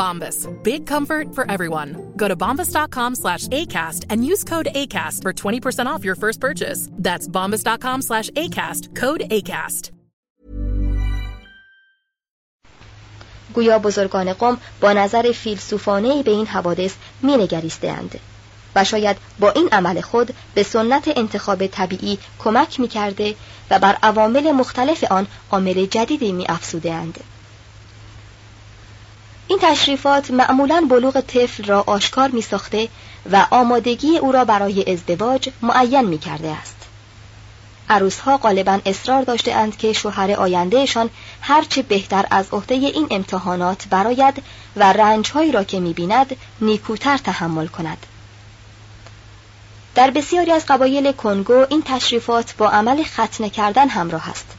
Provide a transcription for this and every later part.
Bombas. Big comfort for everyone. Go to bombas.com slash ACAST and use code ACAST for 20% off your first purchase. That's bombas.com slash ACAST. Code ACAST. گویا بزرگان قوم با نظر فیلسوفانه به این حوادث مینگریستهاند و شاید با این عمل خود به سنت انتخاب طبیعی کمک می کرده و بر عوامل مختلف آن عامل جدیدی می افسودهاند. این تشریفات معمولا بلوغ طفل را آشکار می ساخته و آمادگی او را برای ازدواج معین می کرده است. عروسها غالبا اصرار داشته اند که شوهر آیندهشان هرچه بهتر از عهده این امتحانات براید و رنجهایی را که می‌بیند نیکوتر تحمل کند. در بسیاری از قبایل کنگو این تشریفات با عمل ختنه کردن همراه است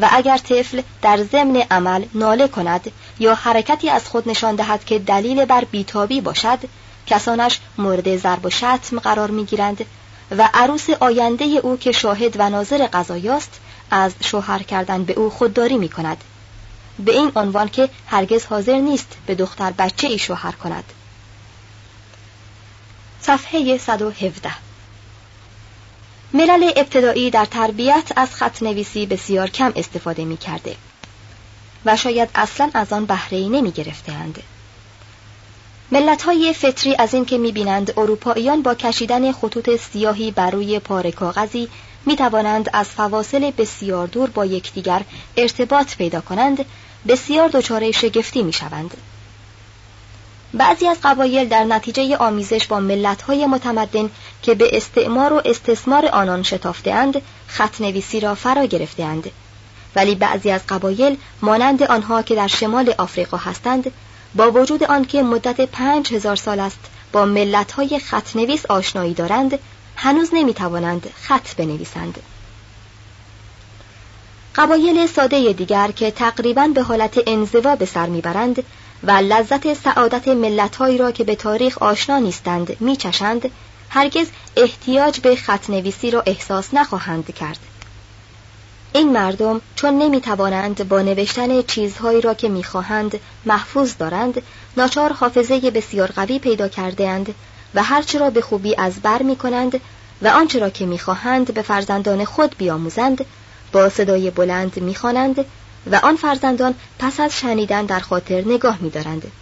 و اگر طفل در ضمن عمل ناله کند یا حرکتی از خود نشان دهد که دلیل بر بیتابی باشد کسانش مورد ضرب و شتم قرار می‌گیرند و عروس آینده او که شاهد و ناظر قضایاست از شوهر کردن به او خودداری می کند به این عنوان که هرگز حاضر نیست به دختر بچه ای شوهر کند. صفحه 117 ملل ابتدایی در تربیت از خط نویسی بسیار کم استفاده می کرده و شاید اصلا از آن بهره ای نمی گرفتهاند. ملت های فطری از اینکه می‌بینند اروپاییان با کشیدن خطوط سیاهی بر روی پاره کاغذی می توانند از فواصل بسیار دور با یکدیگر ارتباط پیدا کنند بسیار دچار شگفتی می شوند. بعضی از قبایل در نتیجه آمیزش با ملت‌های متمدن که به استعمار و استثمار آنان شتافتهاند خط نویسی را فرا گرفتهاند. ولی بعضی از قبایل مانند آنها که در شمال آفریقا هستند با وجود آنکه مدت پنج هزار سال است با ملت‌های خط نویس آشنایی دارند هنوز نمی توانند خط بنویسند. قبایل ساده دیگر که تقریبا به حالت انزوا به سر می‌برند و لذت سعادت ملتهایی را که به تاریخ آشنا نیستند میچشند هرگز احتیاج به خط نویسی را احساس نخواهند کرد. این مردم چون نمی توانند با نوشتن چیزهایی را که می‌خواهند محفوظ دارند ناچار حافظه بسیار قوی پیدا کرده اند و هرچه را به خوبی از بر می کنند و آنچه را که می‌خواهند به فرزندان خود بیاموزند با صدای بلند می‌خوانند و آن فرزندان پس از شنیدن در خاطر نگاه میدارند.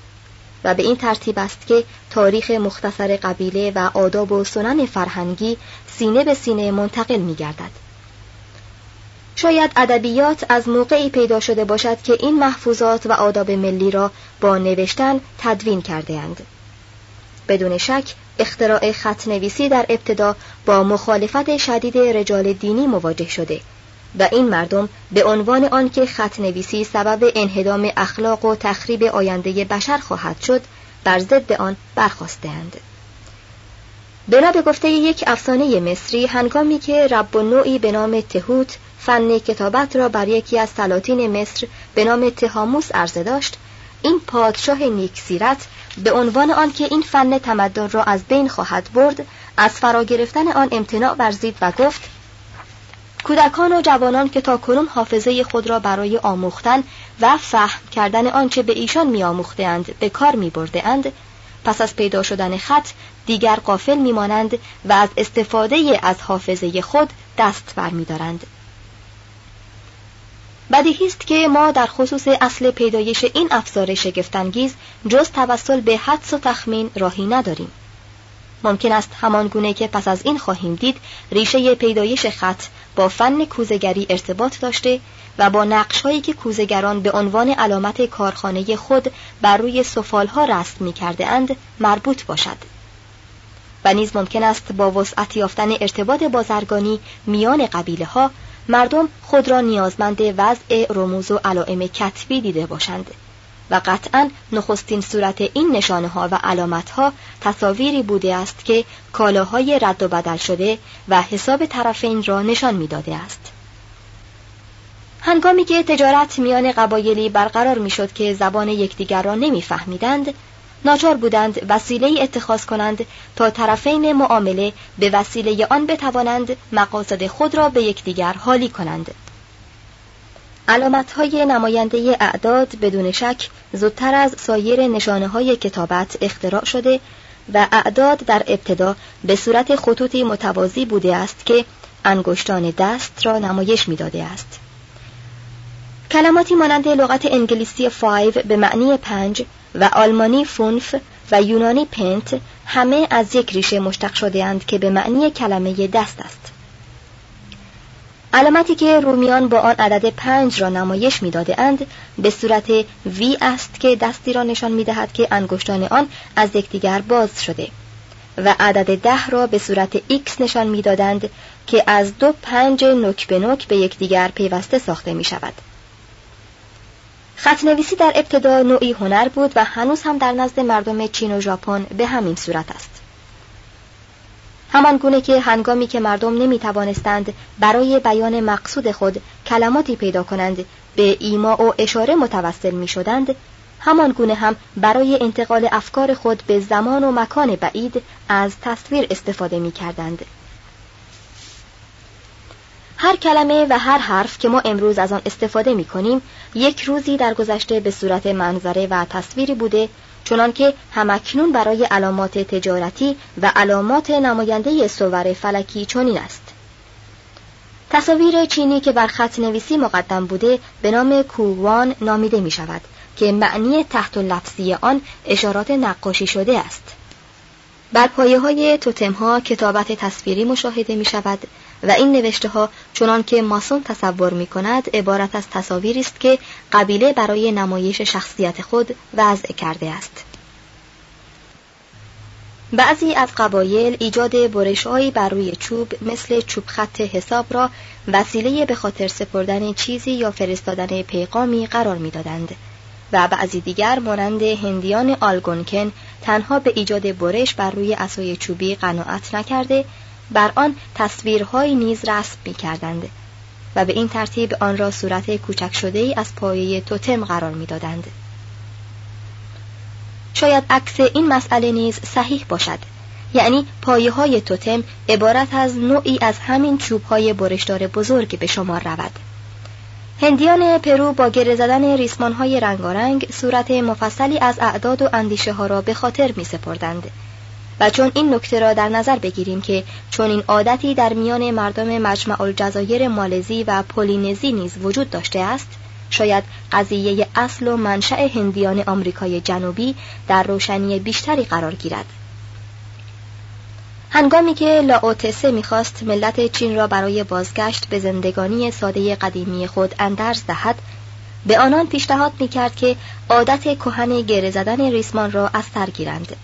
و به این ترتیب است که تاریخ مختصر قبیله و آداب و سنن فرهنگی سینه به سینه منتقل میگردد. شاید ادبیات از موقعی پیدا شده باشد که این محفوظات و آداب ملی را با نوشتن تدوین کرده اند. بدون شک اختراع خط نویسی در ابتدا با مخالفت شدید رجال دینی مواجه شده. و این مردم به عنوان آنکه خط نویسی سبب انهدام اخلاق و تخریب آینده بشر خواهد شد بر ضد آن برخواستهاند. بنا به گفته یک افسانه مصری هنگامی که رب و نوعی به نام تهوت فن کتابت را بر یکی از سلاطین مصر به نام تهاموس عرضه داشت این پادشاه نیکسیرت به عنوان آنکه این فن تمدن را از بین خواهد برد از فرا گرفتن آن امتناع ورزید و گفت کودکان و جوانان که تا کنون حافظه خود را برای آموختن و فهم کردن آنچه به ایشان میآموختهاند به کار می اند پس از پیدا شدن خط دیگر قافل میمانند و از استفاده از حافظه خود دست برمیدارند. بدیهی است که ما در خصوص اصل پیدایش این افزار شگفتانگیز جز توسل به حدس و تخمین راهی نداریم ممکن است همان گونه که پس از این خواهیم دید ریشه پیدایش خط با فن کوزگری ارتباط داشته و با نقش هایی که کوزگران به عنوان علامت کارخانه خود بر روی ها رسم می کرده اند مربوط باشد. و نیز ممکن است با وسعت یافتن ارتباط بازرگانی میان قبیله ها مردم خود را نیازمند وضع رموز و علائم کتبی دیده باشند. و قطعا نخستین صورت این نشانه ها و علامت ها تصاویری بوده است که کالاهای رد و بدل شده و حساب طرفین را نشان می‌داده است. هنگامی که تجارت میان قبایلی برقرار می‌شد که زبان یکدیگر را نمیفهمیدند ناچار بودند وسیله اتخاذ کنند تا طرفین معامله به وسیله آن بتوانند مقاصد خود را به یکدیگر حالی کنند. علامت های نماینده اعداد بدون شک زودتر از سایر نشانه های کتابت اختراع شده و اعداد در ابتدا به صورت خطوطی متوازی بوده است که انگشتان دست را نمایش می‌داده است. کلماتی مانند لغت انگلیسی five به معنی پنج و آلمانی fünf و یونانی πέντε همه از یک ریشه مشتق شده اند که به معنی کلمه دست است. علامتی که رومیان با آن عدد پنج را نمایش می‌داده اند به صورت V است که دستی را نشان می دهد که انگشتان آن از یکدیگر باز شده و عدد ده را به صورت X نشان می‌دادند که از دو پنج نک به نک به یکدیگر پیوسته ساخته می شود. خطنویسی در ابتدا نوعی هنر بود و هنوز هم در نزد مردم چین و ژاپن به همین صورت است. همان گونه که هنگامی که مردم نمی توانستند برای بیان مقصود خود کلماتی پیدا کنند به ایما و اشاره متوسل می شدند همان گونه هم برای انتقال افکار خود به زمان و مکان بعید از تصویر استفاده می کردند. هر کلمه و هر حرف که ما امروز از آن استفاده می کنیم یک روزی در گذشته به صورت منظره و تصویری بوده چنانکه همکنون برای علامات تجارتی و علامات نماینده سور فلکی چنین است. تصاویر چینی که بر خط نویسی مقدم بوده به نام کووان نامیده می شود که معنی تحت لفظی آن اشارات نقاشی شده است. بر پایه های توتم ها کتابت تصویری مشاهده می شود و این نوشته ها چنان که ماسون تصور می کند عبارت از تصاویری است که قبیله برای نمایش شخصیت خود وضع کرده است. بعضی از قبایل ایجاد برشهایی بر روی چوب مثل چوب خط حساب را وسیله به خاطر سپردن چیزی یا فرستادن پیغامی قرار می‌دادند و بعضی دیگر مانند هندیان آلگونکن تنها به ایجاد برش بر روی اسای چوبی قناعت نکرده بر آن تصویرهایی نیز رسم می کردند و به این ترتیب آن را صورت کوچک شده ای از پایه توتم قرار می دادند. شاید عکس این مسئله نیز صحیح باشد. یعنی پایه های توتم عبارت از نوعی از همین چوب های برشدار بزرگ به شمار رود. هندیان پرو با گره زدن ریسمان های رنگارنگ صورت مفصلی از اعداد و اندیشه ها را به خاطر می سپردند و چون این نکته را در نظر بگیریم که چون این عادتی در میان مردم مجمع الجزایر مالزی و پولینزی نیز وجود داشته است شاید قضیه اصل و منشأ هندیان آمریکای جنوبی در روشنی بیشتری قرار گیرد. هنگامی که لاوتسه می‌خواست ملت چین را برای بازگشت به زندگانی ساده قدیمی خود اندرز دهد به آنان پیشنهاد می‌کرد که عادت کهن گره زدن ریسمان را از سر گیرند.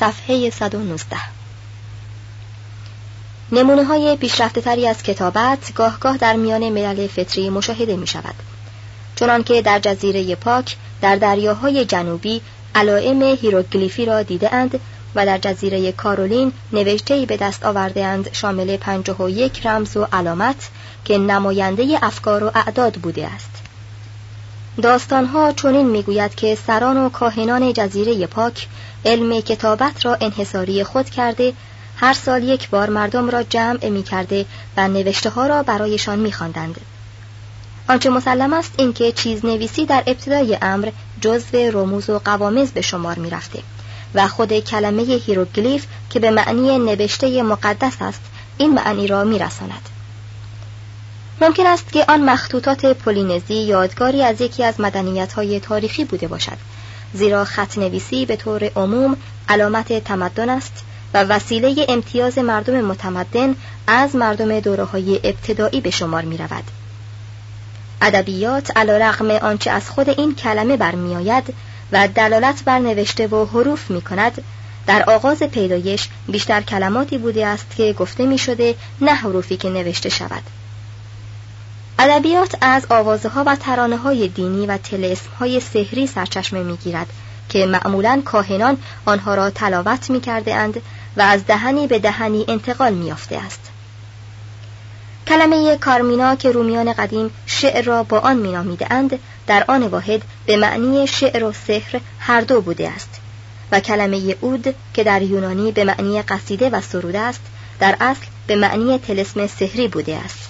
صفحه 119 نمونه های پیشرفته تری از کتابت گاه در میان ملل فطری مشاهده می شود چنانکه در جزیره پاک در دریاهای جنوبی علائم هیروگلیفی را دیده اند و در جزیره کارولین نوشته به دست آورده اند شامل پنجاه و یک رمز و علامت که نماینده افکار و اعداد بوده است. داستانها چنین می‌گوید که سران و کاهنان جزیره پاک علم کتابت را انحصاری خود کرده هر سال یک بار مردم را جمع می کرده و نوشته ها را برایشان می خواندند. آنچه مسلم است اینکه چیز نویسی در ابتدای امر جزو رموز و غوامض به شمار می رفته و خود کلمه هیروگلیف که به معنی نوشته مقدس است این معنی را می رساند. ممکن است که آن مخطوطات پولینزی یادگاری از یکی از مدنیت های تاریخی بوده باشد زیرا خط نویسی به طور عموم علامت تمدن است و وسیله امتیاز مردم متمدن از مردم دوره های ابتدایی به شمار می رود. ادبیات علا رغم آنچه از خود این کلمه برمیآید و دلالت بر نوشته و حروف می کند در آغاز پیدایش بیشتر کلماتی بوده است که گفته می شده نه حروفی که نوشته شود ادبیات از آوازه ها و ترانه های دینی و تلسم های سحری سرچشمه می گیرد که معمولا کاهنان آنها را تلاوت می کرده اند و از دهنی به دهنی انتقال می است. کلمه کارمینا که رومیان قدیم شعر را با آن مینامیده اند در آن واحد به معنی شعر و سحر هر دو بوده است و کلمه اود که در یونانی به معنی قصیده و سرود است در اصل به معنی تلسم سحری بوده است.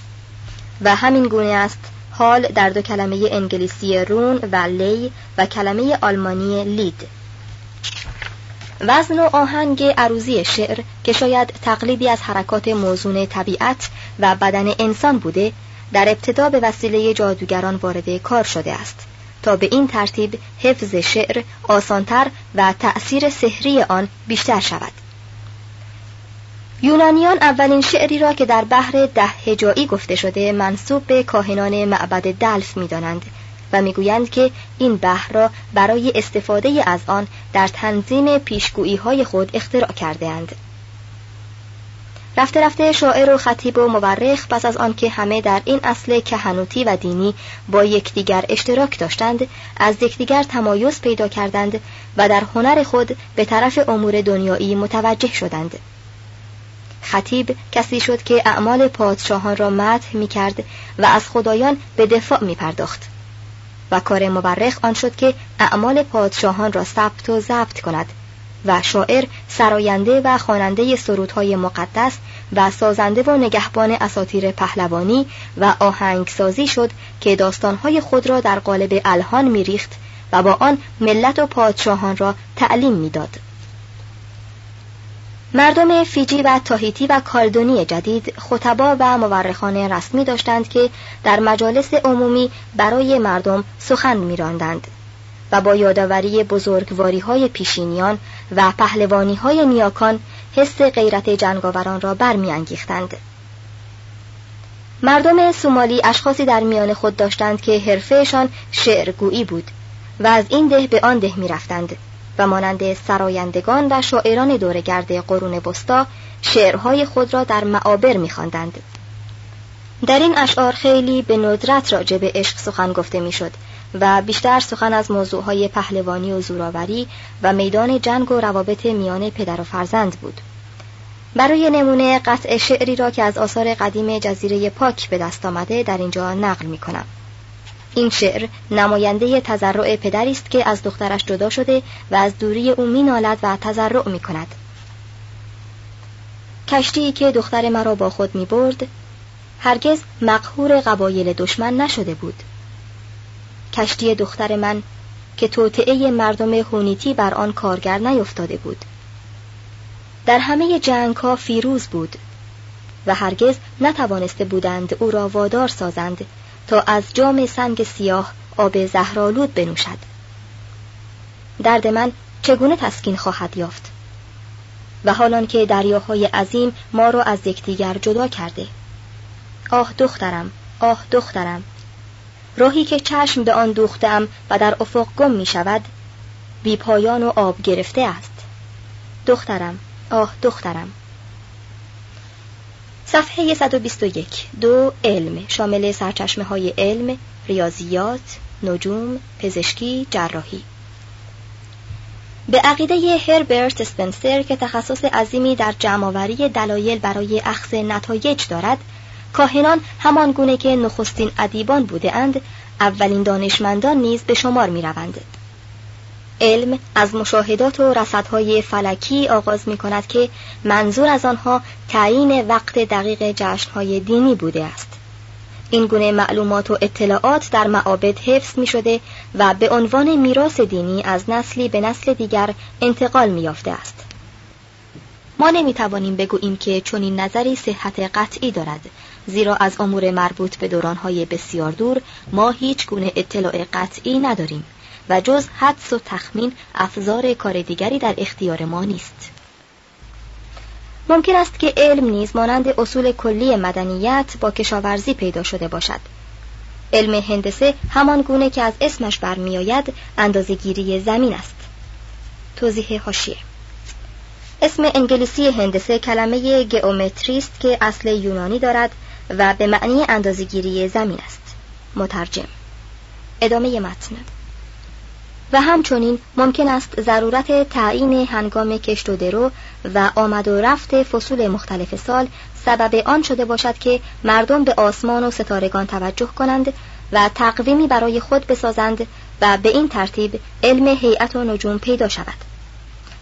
و همین گونه است حال در دو کلمه انگلیسی رون و لی و کلمه آلمانی لید. وزن و آهنگ عروضی شعر که شاید تقلیدی از حرکات موزون طبیعت و بدن انسان بوده در ابتدا به وسیله جادوگران وارد کار شده است. تا به این ترتیب حفظ شعر آسانتر و تأثیر سحری آن بیشتر شود. یونانیان اولین شعری را که در بحر ده هجایی گفته شده منصوب به کاهنان معبد دلف می‌دانند و می‌گویند که این بحر را برای استفاده از آن در تنظیم پیشگویی های خود اختراع کرده اند. رفته رفته شاعر و خطیب و مورخ پس از آنکه همه در این اصل کهنوتی و دینی با یکدیگر اشتراک داشتند از یکدیگر تمایز پیدا کردند و در هنر خود به طرف امور دنیایی متوجه شدند خطیب کسی شد که اعمال پادشاهان را مدح می کرد و از خدایان به دفاع می پرداخت و کار مورخ آن شد که اعمال پادشاهان را ثبت و ضبط کند و شاعر سراینده و خواننده سرودهای مقدس و سازنده و نگهبان اساطیر پهلوانی و آهنگسازی شد که داستانهای خود را در قالب الهان میریخت و با آن ملت و پادشاهان را تعلیم می‌داد. مردم فیجی و تاهیتی و کالدونی جدید خطبا و مورخان رسمی داشتند که در مجالس عمومی برای مردم سخن میراندند و با یادآوری بزرگواری های پیشینیان و پهلوانی های نیاکان حس غیرت جنگاوران را برمیانگیختند. مردم سومالی اشخاصی در میان خود داشتند که حرفهشان شعرگویی بود و از این ده به آن ده می‌رفتند و مانند سرایندگان و شاعران دورگرد قرون بستا شعرهای خود را در معابر میخواندند. در این اشعار خیلی به ندرت راجع به عشق سخن گفته می‌شد و بیشتر سخن از موضوعهای پهلوانی و زوراوری و میدان جنگ و روابط میان پدر و فرزند بود. برای نمونه قطع شعری را که از آثار قدیم جزیره پاک به دست آمده در اینجا نقل می کنم. این شعر نماینده تزرع پدری است که از دخترش جدا شده و از دوری او مینالد و تزرع می کند. کشتی که دختر مرا با خود می برد هرگز مقهور قبایل دشمن نشده بود کشتی دختر من که توطعه مردم هونیتی بر آن کارگر نیفتاده بود در همه جنگ ها فیروز بود و هرگز نتوانسته بودند او را وادار سازند تا از جام سنگ سیاه آب زهرالود بنوشد. درد من چگونه تسکین خواهد یافت؟ و حالان که دریاهای عظیم ما را از یکدیگر جدا کرده. آه دخترم آه دخترم. راهی که چشم به آن دوختم و در افق گم می شود بی پایان و آب گرفته است. دخترم آه دخترم. صفحه 121 دو علم. شامل سرچشمه های علم ریاضیات نجوم پزشکی جراحی. به عقیده هربرت سپنسر که تخصص عظیمی در جمعآوری دلایل برای اخذ نتایج دارد کاهنان همان گونه که نخستین ادیبان بوده اند اولین دانشمندان نیز به شمار می روند. علم از مشاهدات و رصدهای فلکی آغاز می کند که منظور از آنها تعیین وقت دقیق جشنهای دینی بوده است. این گونه معلومات و اطلاعات در معابد حفظ می شده و به عنوان میراث دینی از نسلی به نسل دیگر انتقال می یافته است. ما نمی توانیم بگوییم که چنین نظری صحت قطعی دارد زیرا از امور مربوط به دورانهای بسیار دور ما هیچ گونه اطلاع قطعی نداریم. و جز حدس و تخمین افزار کار دیگری در اختیار ما نیست. ممکن است که علم نیز مانند اصول کلی مدنیت با کشاورزی پیدا شده باشد. علم هندسه همان گونه که از اسمش برمیآید اندازهگیری زمین است. توضیح هاشیه اسم انگلیسی هندسه کلمه گئومتری است که اصل یونانی دارد و به معنی اندازهگیری زمین است. مترجم. ادامه متن. و همچنین ممکن است ضرورت تعیین هنگام کشت و درو و آمد و رفت فصول مختلف سال سبب آن شده باشد که مردم به آسمان و ستارگان توجه کنند و تقویمی برای خود بسازند و به این ترتیب علم هیئت و نجوم پیدا شود.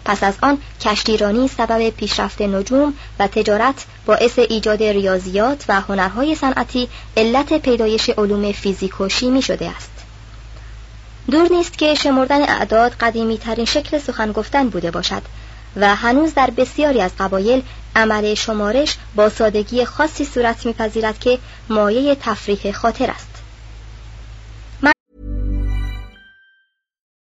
پس از آن کشتیرانی سبب پیشرفت نجوم و تجارت باعث ایجاد ریاضیات و هنرهای صنعتی علت پیدایش علوم فیزیک و شیمی شده است. دور نیست که شمردن اعداد قدیمی ترین شکل سخن گفتن بوده باشد و هنوز در بسیاری از قبایل عمل شمارش با سادگی خاصی صورت میپذیرد که مایه تفریح خاطر است.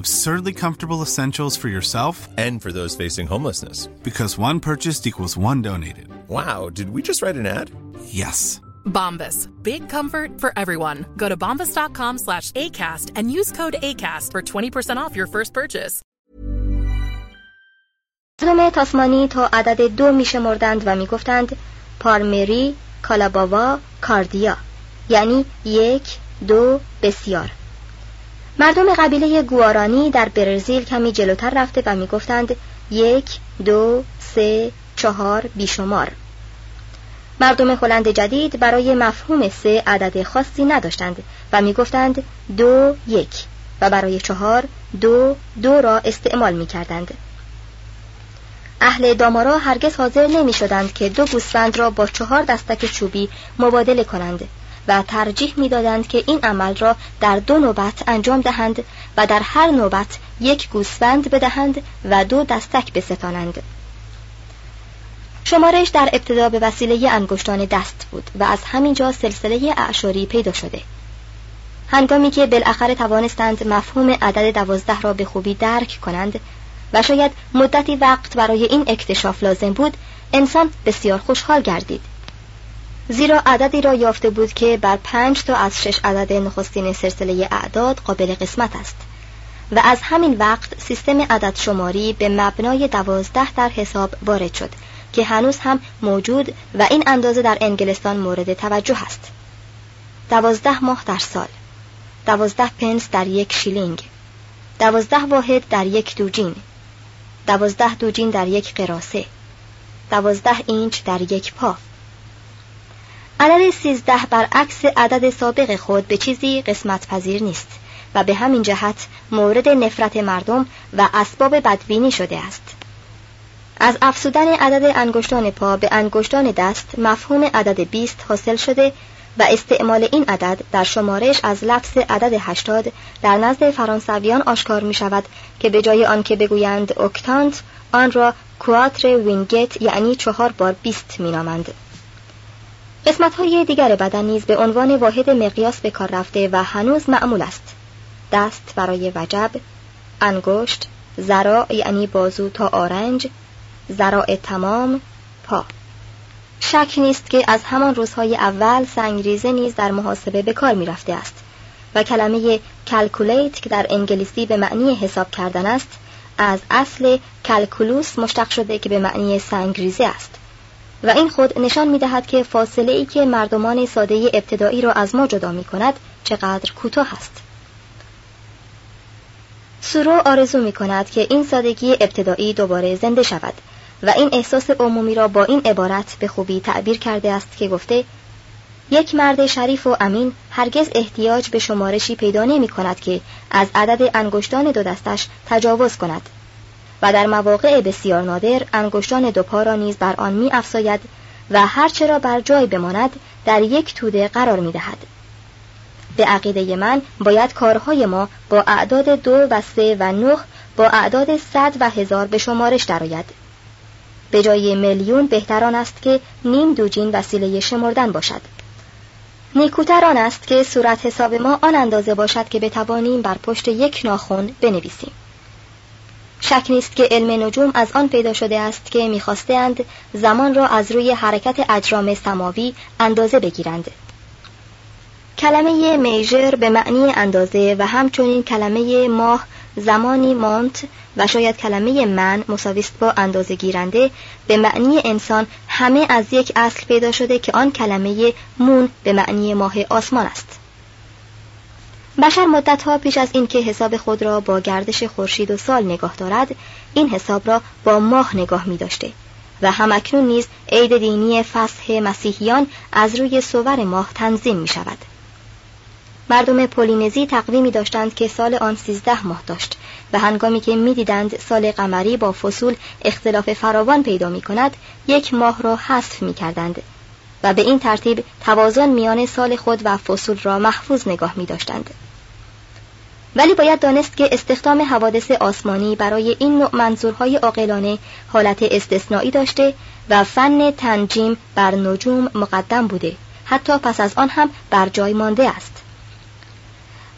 Absurdly comfortable essentials for yourself And for those facing homelessness. because one purchased equals one donated. Wow, did we just write an ad? Yes. Bombas. Big comfort for everyone. Go to bombas.com slash ACAST and use code ACAST for 20% off your first purchase. مردم تاسمانی تا عدد دو می شمردند و می گفتند پارمری، کالاباوا، کاردیا یعنی یک، دو، بسیار مردم قبیله گوارانی در برزیل کمی جلوتر رفته و می گفتند یک، دو، سه، چهار، بیشمار مردم هلند جدید برای مفهوم سه عدد خاصی نداشتند و می گفتند دو، یک و برای چهار، دو، دو را استعمال می کردند. اهل دامارا هرگز حاضر نمی شدند که دو گوسفند را با چهار دستک چوبی مبادله کنند و ترجیح می دادند که این عمل را در دو نوبت انجام دهند و در هر نوبت یک گوسفند بدهند و دو دستک بستانند. شمارش در ابتدا به وسیله انگشتان دست بود و از همینجا سلسله اعشاری پیدا شده. هنگامی که بالاخره توانستند مفهوم عدد دوازده را به خوبی درک کنند و شاید مدتی وقت برای این اکتشاف لازم بود انسان بسیار خوشحال گردید زیرا عددی را یافته بود که بر پنج تا از شش عدد نخستین سلسله اعداد قابل قسمت است. و از همین وقت سیستم عدد شماری به مبنای دوازده در حساب وارد شد که هنوز هم موجود و این اندازه در انگلستان مورد توجه است. دوازده ماه در سال. دوازده پنس در یک شیلینگ. دوازده واحد در یک دوجین. دوازده دوجین در یک قراسه دوازده اینچ در یک پا. عدد سیزده برعکس عدد سابق خود به چیزی قسمت پذیر نیست و به همین جهت مورد نفرت مردم و اسباب بدبینی شده است از افسودن عدد انگشتان پا به انگشتان دست مفهوم عدد بیست حاصل شده و استعمال این عدد در شمارش از لفظ عدد هشتاد در نزد فرانسویان آشکار می شود که به جای آنکه بگویند اکتانت آن را کواتر وینگت یعنی چهار بار بیست می نامند. قسمت های دیگر بدن نیز به عنوان واحد مقیاس به کار رفته و هنوز معمول است. دست برای وجب، انگشت، زراع یعنی بازو تا آرنج زراع تمام پا شک نیست که از همان روزهای اول سنگریزه نیز در محاسبه به کار می رفته است و کلمه calculate که در انگلیسی به معنی حساب کردن است از اصل calculus مشتق شده که به معنی سنگریزه است و این خود نشان می دهد که فاصله ای که مردمان ساده ابتدایی را از ما جدا می کند چقدر کوتاه است. ثورو آرزو می کند که این سادگی ابتدایی دوباره زنده شود و این احساس عمومی را با این عبارت به خوبی تعبیر کرده است که گفته یک مرد شریف و امین هرگز احتیاج به شمارشی پیدا نمی کند که از عدد انگشتان دو دستش تجاوز کند. و در مواقع بسیار نادر انگشتان دو پا را نیز بر آن می افساید و هرچه را بر جای بماند در یک توده قرار می دهد. به عقیده من باید کارهای ما با اعداد دو و سه و نه با اعداد صد و هزار به شمارش درآید. به جای میلیون بهتران است که نیم دوجین وسیله شمردن باشد. نیکوتر آن است که صورت حساب ما آن اندازه باشد که بتوانیم بر پشت یک ناخن بنویسیم. شک نیست که علم نجوم از آن پیدا شده است که می‌خواستند زمان را از روی حرکت اجرام سماوی اندازه بگیرند. کلمه میجر به معنی اندازه و همچنین کلمه ماه زمانی مانت و شاید کلمه من مساویست با اندازه گیرنده به معنی انسان همه از یک اصل پیدا شده که آن کلمه مون به معنی ماه آسمان است بشر مدتها پیش از اینکه حساب خود را با گردش خورشید و سال نگاه دارد این حساب را با ماه نگاه می داشته و همکنون نیز عید دینی فصح مسیحیان از روی سور ماه تنظیم می شود مردم پولینزی تقویمی داشتند که سال آن سیزده ماه داشت و هنگامی که می‌دیدند سال قمری با فصول اختلاف فراوان پیدا می کند یک ماه را حذف می کردند و به این ترتیب توازن میان سال خود و فصول را محفوظ نگاه می داشتند. ولی باید دانست که استخدام حوادث آسمانی برای این نوع منظورهای عاقلانه حالت استثنایی داشته و فن تنجیم بر نجوم مقدم بوده. حتی پس از آن هم بر جای مانده است.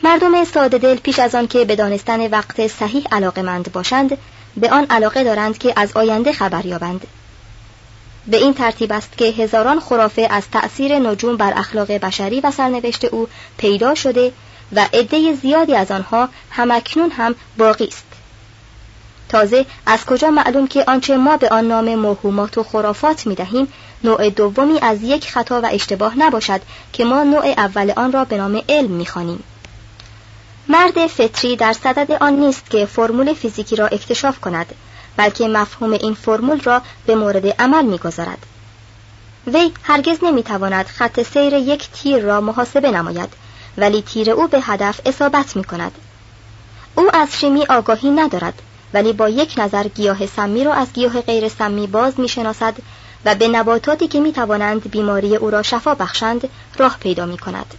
مردم ساده دل پیش از آن که به دانستن وقت صحیح علاقه مند باشند به آن علاقه دارند که از آینده خبر یابند. به این ترتیب است که هزاران خرافه از تأثیر نجوم بر اخلاق بشری و سرنوشت او پیدا شده و عده زیادی از آنها همکنون هم باقی است. تازه از کجا معلوم که آنچه ما به آن نام موهومات و خرافات می دهیم نوع دومی از یک خطا و اشتباه نباشد که ما نوع اول آن را به نام علم می خانیم. مرد فطری در صدد آن نیست که فرمول فیزیکی را اکتشاف کند بلکه مفهوم این فرمول را به مورد عمل می‌گذارد وی هرگز نمی‌تواند خط سیر یک تیر را محاسبه نماید. ولی تیر او به هدف اصابت می کند او از شیمی آگاهی ندارد ولی با یک نظر گیاه سمی را از گیاه غیر سمی باز می شناسد و به نباتاتی که می توانند بیماری او را شفا بخشند راه پیدا می کند.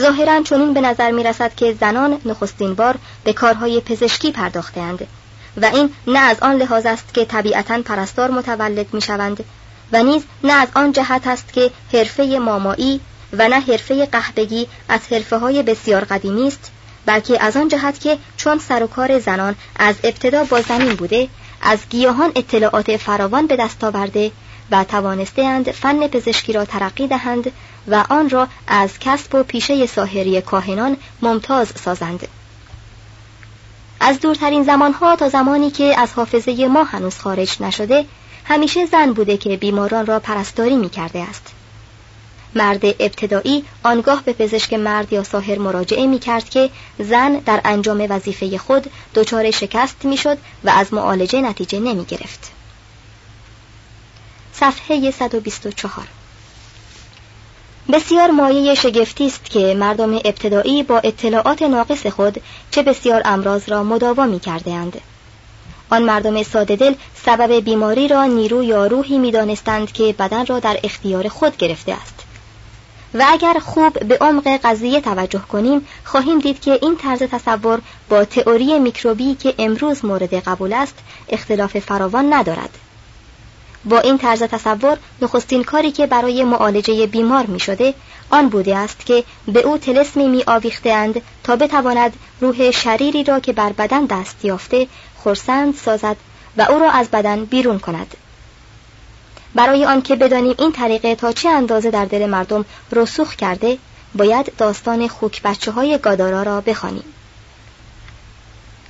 ظاهرا چنین به نظر می رسد که زنان نخستین بار به کارهای پزشکی پرداختند و این نه از آن لحاظ است که طبیعتا پرستار متولد می شوند و نیز نه از آن جهت است که حرفه مامایی و نه حرفه قهبگی از حرفه های بسیار قدیمی است بلکه از آن جهت که چون سر و کار زنان از ابتدا با زمین بوده از گیاهان اطلاعات فراوان به دست آورده و توانستهاند فن پزشکی را ترقی دهند و آن را از کسب و پیشه ساحری کاهنان ممتاز سازند. از دورترین زمانها تا زمانی که از حافظه ما هنوز خارج نشده همیشه زن بوده که بیماران را پرستاری می کرده است. مرد ابتدایی آنگاه به پزشک مرد یا ساحر مراجعه می کرد که زن در انجام وظیفه خود دچار شکست می شد و از معالجه نتیجه نمی گرفت. صفحه 124 بسیار مایه شگفتی است که مردم ابتدایی با اطلاعات ناقص خود چه بسیار امراض را مداوا می کرده اند. آن مردم ساده دل سبب بیماری را نیرو یا روحی می دانستند که بدن را در اختیار خود گرفته است. و اگر خوب به عمق قضیه توجه کنیم خواهیم دید که این طرز تصور با تئوری میکروبی که امروز مورد قبول است اختلاف فراوان ندارد. با این طرز تصور نخستین کاری که برای معالجه بیمار می شده آن بوده است که به او تلسمی می آویختند تا بتواند روح شریری را که بر بدن دست یافته خرسند سازد و او را از بدن بیرون کند برای آنکه بدانیم این طریقه تا چه اندازه در دل مردم رسوخ کرده باید داستان خوک بچه های گادارا را بخوانیم.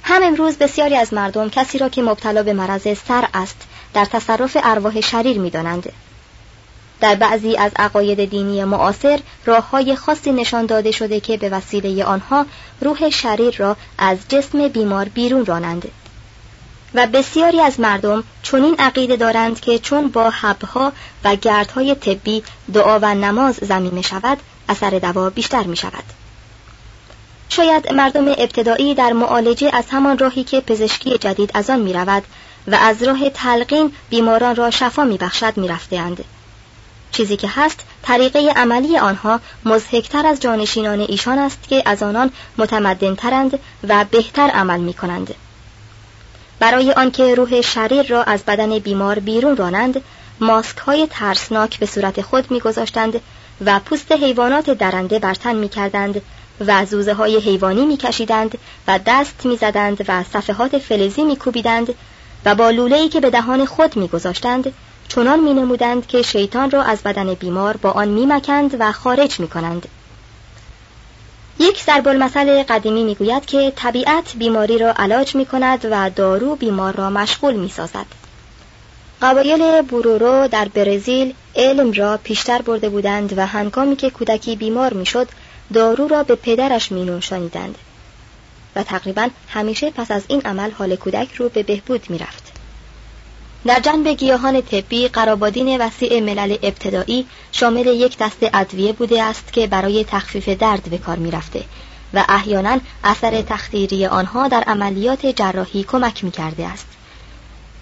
هم امروز بسیاری از مردم کسی را که مبتلا به مرض سر است در تصرف ارواح شریر می‌دانند. در بعضی از عقاید دینی معاصر راه های خاصی نشان داده شده که به وسیله آنها روح شریر را از جسم بیمار بیرون رانند. و بسیاری از مردم چنین عقیده دارند که چون با حبها و گردهای طبی دعا و نماز زمینه شود اثر دوا بیشتر می شود. شاید مردم ابتدایی در معالجه از همان راهی که پزشکی جدید از آن می رود و از راه تلقین بیماران را شفا می بخشد می رفتند. چیزی که هست طریقه عملی آنها مزهکتر از جانشینان ایشان است که از آنان متمدنترند و بهتر عمل می کنند. برای آنکه روح شریر را از بدن بیمار بیرون رانند ماسک های ترسناک به صورت خود میگذاشتند و پوست حیوانات درنده بر تن می‌کردند و زوزه های حیوانی میکشیدند و دست می‌زدند و صفحات فلزی میکوبیدند و با لوله‌ای که به دهان خود میگذاشتند چنان مینمودند که شیطان را از بدن بیمار با آن میمکند و خارج می‌کنند. یک ضرب المثل قدیمی می‌گوید که طبیعت بیماری را علاج می کند و دارو بیمار را مشغول می سازد. قبایل بورورو در برزیل علم را پیشتر برده بودند و هنگامی که کودکی بیمار می‌شد دارو را به پدرش می نوشانیدند و تقریبا همیشه پس از این عمل حال کودک رو به بهبود می رفت. در جنب گیاهان طبی قرابادین وسیع ملل ابتدایی شامل یک دست ادویه بوده است که برای تخفیف درد به کار می‌رفته و احیانا اثر تخدیری آنها در عملیات جراحی کمک می کرده است.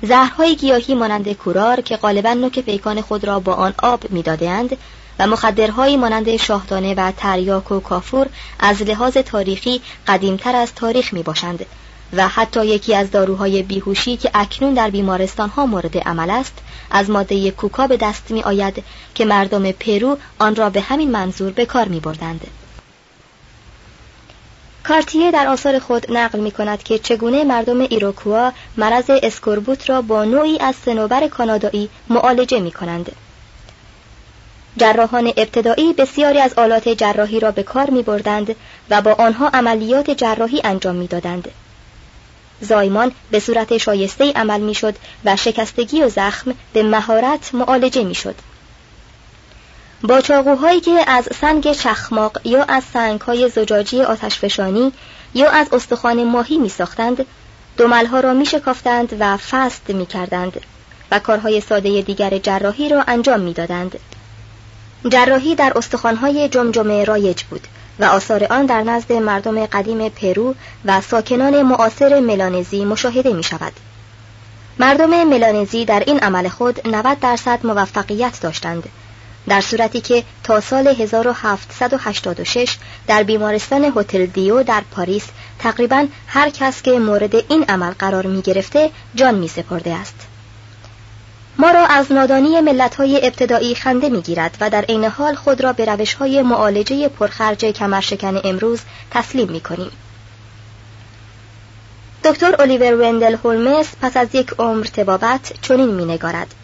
زهرهای گیاهی مانند کورار که غالبا نوک پیکان خود را با آن آب میدادهاند و مخدرهایی مانند شاهدانه و تریاک و کافور از لحاظ تاریخی قدیمتر از تاریخ می باشند و حتی یکی از داروهای بیهوشی که اکنون در بیمارستان ها مورد عمل است از ماده کوکا به دست می آید که مردم پرو آن را به همین منظور به کار می بردند. کارتیه در آثار خود نقل می کند که چگونه مردم ایروکوا مرض اسکوربوت را با نوعی از صنوبر کانادایی معالجه می کنند. جراحان ابتدایی بسیاری از آلات جراحی را به کار می بردند و با آنها عملیات جراحی انجام می دادند. زایمان به صورت شایسته عمل می‌شد و شکستگی و زخم به مهارت معالجه می‌شد. با چاقوهایی که از سنگ چخماق یا از سنگهای زجاجی آتشفشانی یا از استخوان ماهی می ساختند دوملها را می شکافتند و فست می کردند و کارهای ساده دیگر جراحی را انجام می دادند. جراحی در استخوانهای جمجمه رایج بود و آثار آن در نزد مردم قدیم پرو و ساکنان معاصر ملانزی مشاهده می شود. مردم ملانزی در این عمل خود 90 درصد موفقیت داشتند در صورتی که تا سال 1786 در بیمارستان هتل دیو در پاریس تقریبا هر کس که مورد این عمل قرار می گرفته جان می سپرده است. ما را از نادانی ملت‌های ابتدایی خنده می‌گیرد و در عین حال خود را به روش‌های معالجه پرخرج کمرشکن امروز تسلیم می‌کنیم. دکتر الیور وندل هولمس پس از یک عمر تبابت چنین مینگارد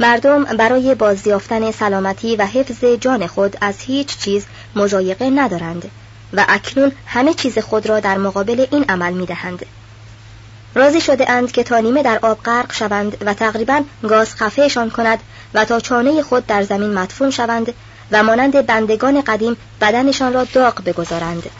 مردم برای بازیافتن سلامتی و حفظ جان خود از هیچ چیز مزایقه ندارند و اکنون همه چیز خود را در مقابل این عمل می‌دهند. راضی شده اند که تا نیمه در آب غرق شوند و تقریبا گاز خفهشان کند و تا چانه خود در زمین مدفون شوند و مانند بندگان قدیم بدنشان را داغ بگذارند.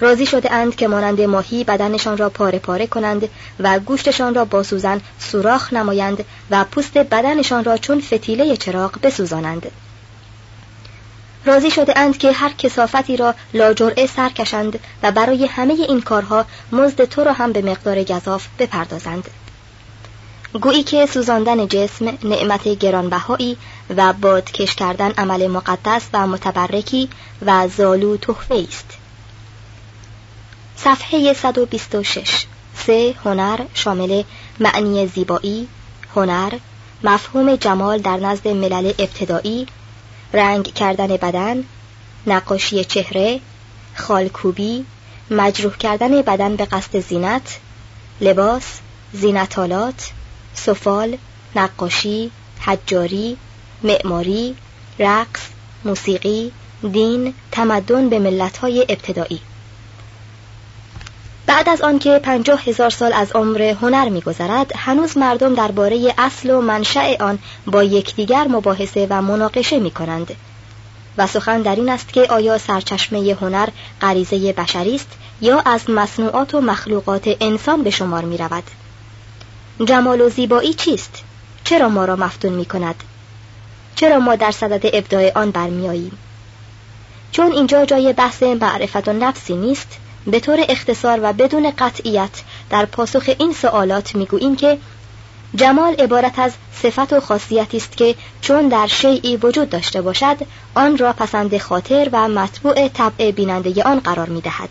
راضی شده اند که مانند ماهی بدنشان را پاره پاره کنند و گوشتشان را با سوزن سوراخ نمایند و پوست بدنشان را چون فتیله چراغ بسوزانند. راضی شده اند که هر کسافتی را لاجرعه سر کشند و برای همه این کارها مزد تو را هم به مقدار گذاف بپردازند. گویی که سوزاندن جسم نعمت گرانبهایی و بادکش کردن عمل مقدس و متبرکی و زالو تحفه است. صفحه 126 سه هنر شامل معنی زیبایی هنر مفهوم جمال در نزد ملل ابتدایی رنگ کردن بدن نقاشی چهره خالکوبی مجروح کردن بدن به قصد زینت لباس زینتالات سفال نقاشی حجاری معماری رقص موسیقی دین تمدن به ملت‌های ابتدایی. بعد از آنکه پنجاه هزار سال از عمر هنر میگذرد هنوز مردم درباره اصل و منشأ آن با یکدیگر مباحثه و مناقشه می کنند و سخن در این است که آیا سرچشمه هنر غریزه بشری است یا از مصنوعات و مخلوقات انسان به شمار می رود جمال و زیبایی چیست؟ چرا ما را مفتون می کند؟ چرا ما در صدد ابداع آن برمیاییم؟ چون اینجا جای بحث معرفت و نفسی نیست به طور اختصار و بدون قطعیت در پاسخ این سوالات می‌گوییم که جمال عبارت از صفت و خاصیتی است که چون در شیعی وجود داشته باشد آن را پسند خاطر و مطبوع طبع بیننده آن قرار می دهد.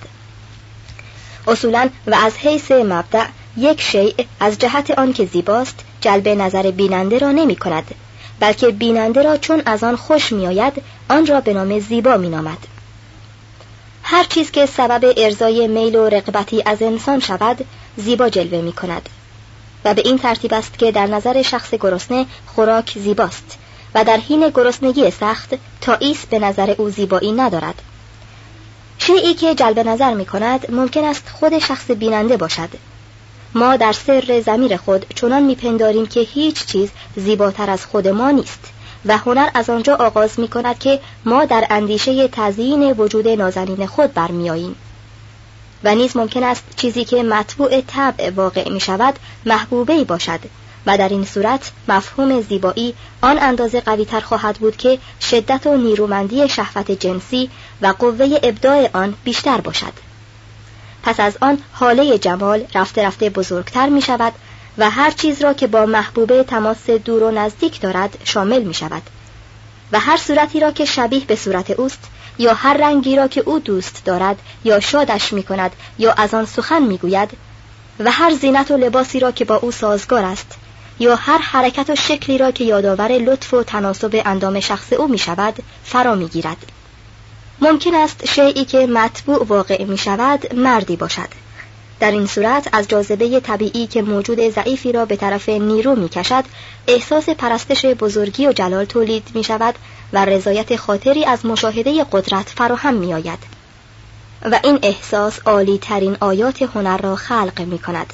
اصولا و از حیث مبدع یک شیء از جهت آن که زیباست جلب نظر بیننده را نمی کند بلکه بیننده را چون از آن خوش می آید آن را به نام زیبا می نامد. هر چیز که سبب ارزای میل و رقبتی از انسان شود زیبا جلوه می کند. و به این ترتیب است که در نظر شخص گرسنه خوراک زیباست. و در حین گرسنگی سخت تائیس به نظر او زیبایی ندارد. شیعی که جلب نظر می کند ممکن است خود شخص بیننده باشد. ما در سر زمیر خود چنان میپنداریم که هیچ چیز زیباتر از خود ما نیست. و هنر از آنجا آغاز می کند که ما در اندیشه تزیین وجود نازنین خود برمیاییم و نیز ممکن است چیزی که مطبوع طبع واقع می شود محبوبه باشد و در این صورت مفهوم زیبایی آن اندازه قویتر خواهد بود که شدت و نیرومندی شهوت جنسی و قوه ابداع آن بیشتر باشد. پس از آن حاله جمال رفته رفته بزرگتر می شود و هر چیز را که با محبوبه تماس دور و نزدیک دارد شامل می شود و هر صورتی را که شبیه به صورت اوست یا هر رنگی را که او دوست دارد یا شادش می کند یا از آن سخن می گوید و هر زینت و لباسی را که با او سازگار است یا هر حرکت و شکلی را که یادآور لطف و تناسب اندام شخص او می شود فرا می گیرد. ممکن است شیعی که مطبوع واقع می شود مردی باشد در این صورت از جاذبه طبیعی که موجود ضعیفی را به طرف نیرو می کشد احساس پرستش بزرگی و جلال تولید می شود و رضایت خاطری از مشاهده قدرت فراهم می آید و این احساس عالی ترین آیات هنر را خلق می کند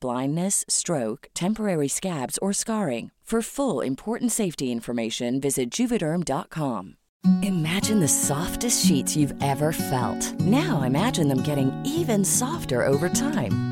blindness, stroke, temporary scabs, or scarring. For full important safety information, visit juvederm.com. Imagine the softest sheets you've ever felt. Now imagine them getting even softer over time.